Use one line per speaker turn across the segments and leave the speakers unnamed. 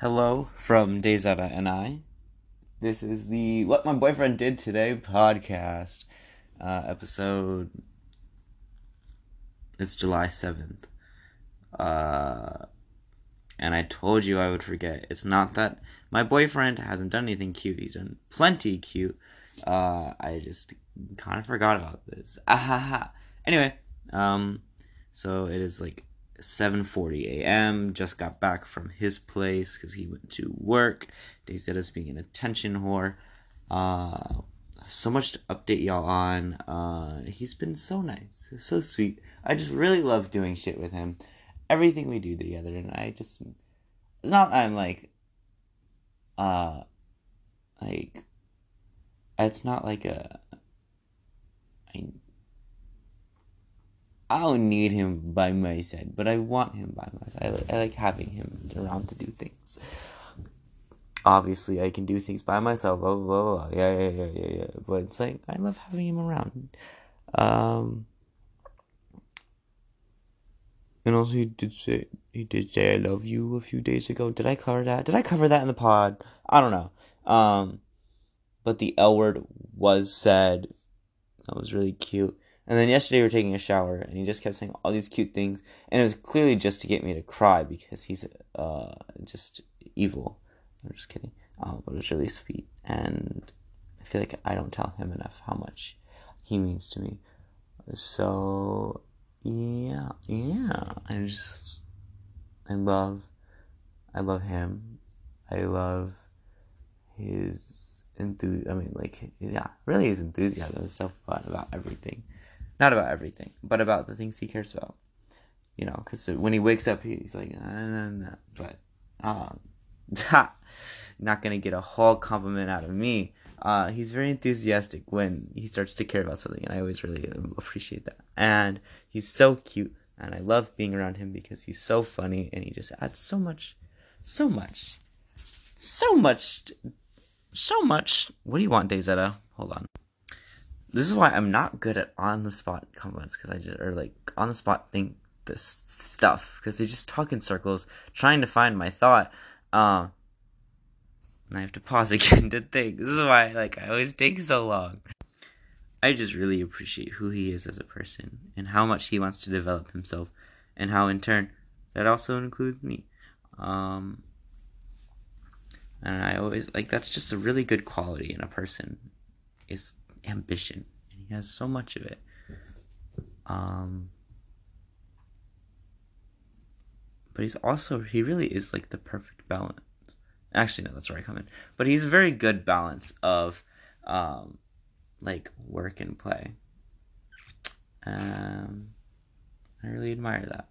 Hello from Dayzetta and I. This is the What My Boyfriend Did Today podcast, uh, episode. It's July 7th. Uh, and I told you I would forget. It's not that my boyfriend hasn't done anything cute, he's done plenty cute. Uh, I just kind of forgot about this. Ahaha. Anyway, um, so it is like 7:40 a.m. Just got back from his place because he went to work. Dayzetta's being an attention whore. Uh, so much to update y'all on. Uh, he's been so nice, so sweet. I just really love doing shit with him. Everything we do together, and I just it's not I'm like uh like it's not like a I I don't need him by my side, but I want him by my side. I like, I like having him around to do things. Obviously, I can do things by myself. Blah, blah, blah, blah. Yeah, yeah, yeah, yeah, yeah. But it's like, I love having him around. Um, and also, he did say he did say I love you a few days ago. Did I cover that? Did I cover that in the pod? I don't know. Um, but the L word was said. That was really cute. And then yesterday we were taking a shower, and he just kept saying all these cute things, and it was clearly just to get me to cry because he's uh just evil. I'm just kidding. Oh, but it was really sweet, and I feel like I don't tell him enough how much he means to me. So yeah, yeah. I just I love I love him. I love his enthusiasm. I mean, like, yeah, really his enthusiasm is so fun about everything. Not about everything, but about the things he cares about. You know, because when he wakes up, he's like, nah, nah, nah. but um, not gonna get a whole compliment out of me. Uh, he's very enthusiastic when he starts to care about something, and I always really appreciate that. And he's so cute, and I love being around him because he's so funny, and he just adds so much, so much, so much, so much. What do you want, Dayzetta? Hold on. This is why I'm not good at on the spot compliments because I just or like on the spot think this stuff because they just talk in circles trying to find my thought. Uh, and I have to pause again to think. This is why like I always take so long. I just really appreciate who he is as a person and how much he wants to develop himself and how in turn that also includes me. Um and I always like that's just a really good quality in a person is ambition. And he has so much of it. Um but he's also he really is like the perfect balance actually no that's where i come in but he's a very good balance of um like work and play um i really admire that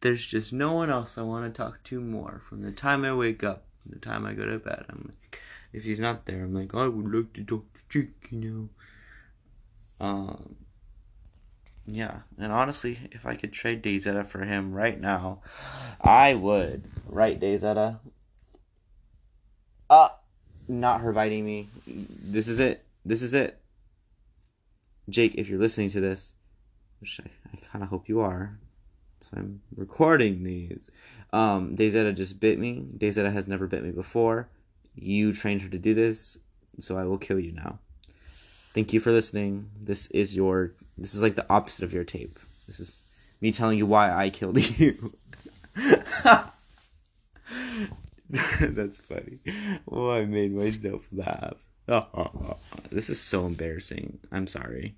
there's just no one else i want to talk to more from the time i wake up to the time i go to bed i'm like if he's not there i'm like i would like to talk to Jake, you know um yeah, and honestly, if I could trade Dayzetta for him right now, I would. Right, Dayzetta? Uh, not her biting me. This is it. This is it. Jake, if you're listening to this, which I, I kind of hope you are, so I'm recording these. Um, Dayzetta just bit me. Dayzetta has never bit me before. You trained her to do this, so I will kill you now. Thank you for listening. This is your this is like the opposite of your tape. This is me telling you why I killed you. That's funny. Oh, I made myself laugh. this is so embarrassing. I'm sorry.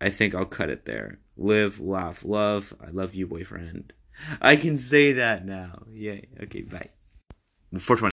I think I'll cut it there. Live, laugh, love. I love you, boyfriend. I can say that now. Yay. Okay, bye. 420.